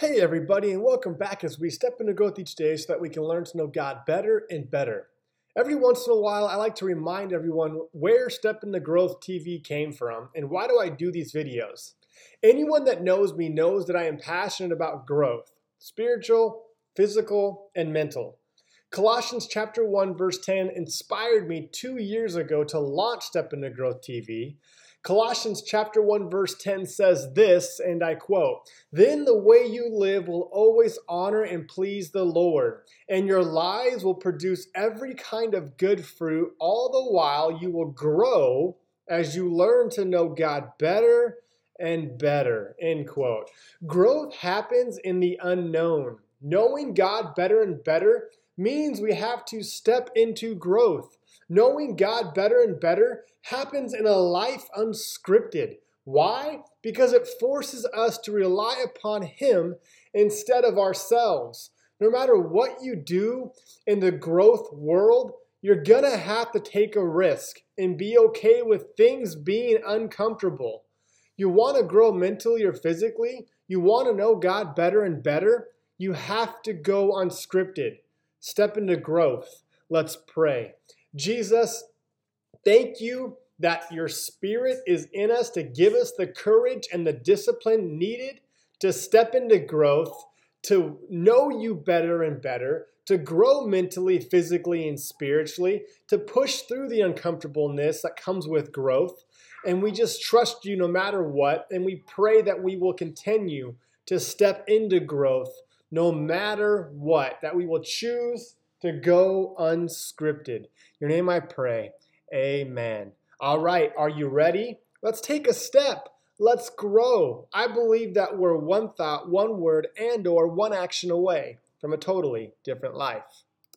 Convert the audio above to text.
Hey, everybody, and welcome back as we step into growth each day so that we can learn to know God better and better. Every once in a while, I like to remind everyone where Step into Growth TV came from and why do I do these videos. Anyone that knows me knows that I am passionate about growth spiritual, physical, and mental. Colossians chapter 1 verse 10 inspired me 2 years ago to launch Step into Growth TV Colossians chapter 1 verse 10 says this, and I quote, Then the way you live will always honor and please the Lord, and your lives will produce every kind of good fruit. All the while you will grow as you learn to know God better and better. End quote. Growth happens in the unknown. Knowing God better and better means we have to step into growth. Knowing God better and better happens in a life unscripted. Why? Because it forces us to rely upon Him instead of ourselves. No matter what you do in the growth world, you're gonna have to take a risk and be okay with things being uncomfortable. You wanna grow mentally or physically, you wanna know God better and better, you have to go unscripted. Step into growth. Let's pray. Jesus, thank you that your spirit is in us to give us the courage and the discipline needed to step into growth, to know you better and better, to grow mentally, physically, and spiritually, to push through the uncomfortableness that comes with growth. And we just trust you no matter what. And we pray that we will continue to step into growth no matter what, that we will choose to go unscripted. Your name I pray. Amen. All right, are you ready? Let's take a step. Let's grow. I believe that we're one thought, one word, and or one action away from a totally different life.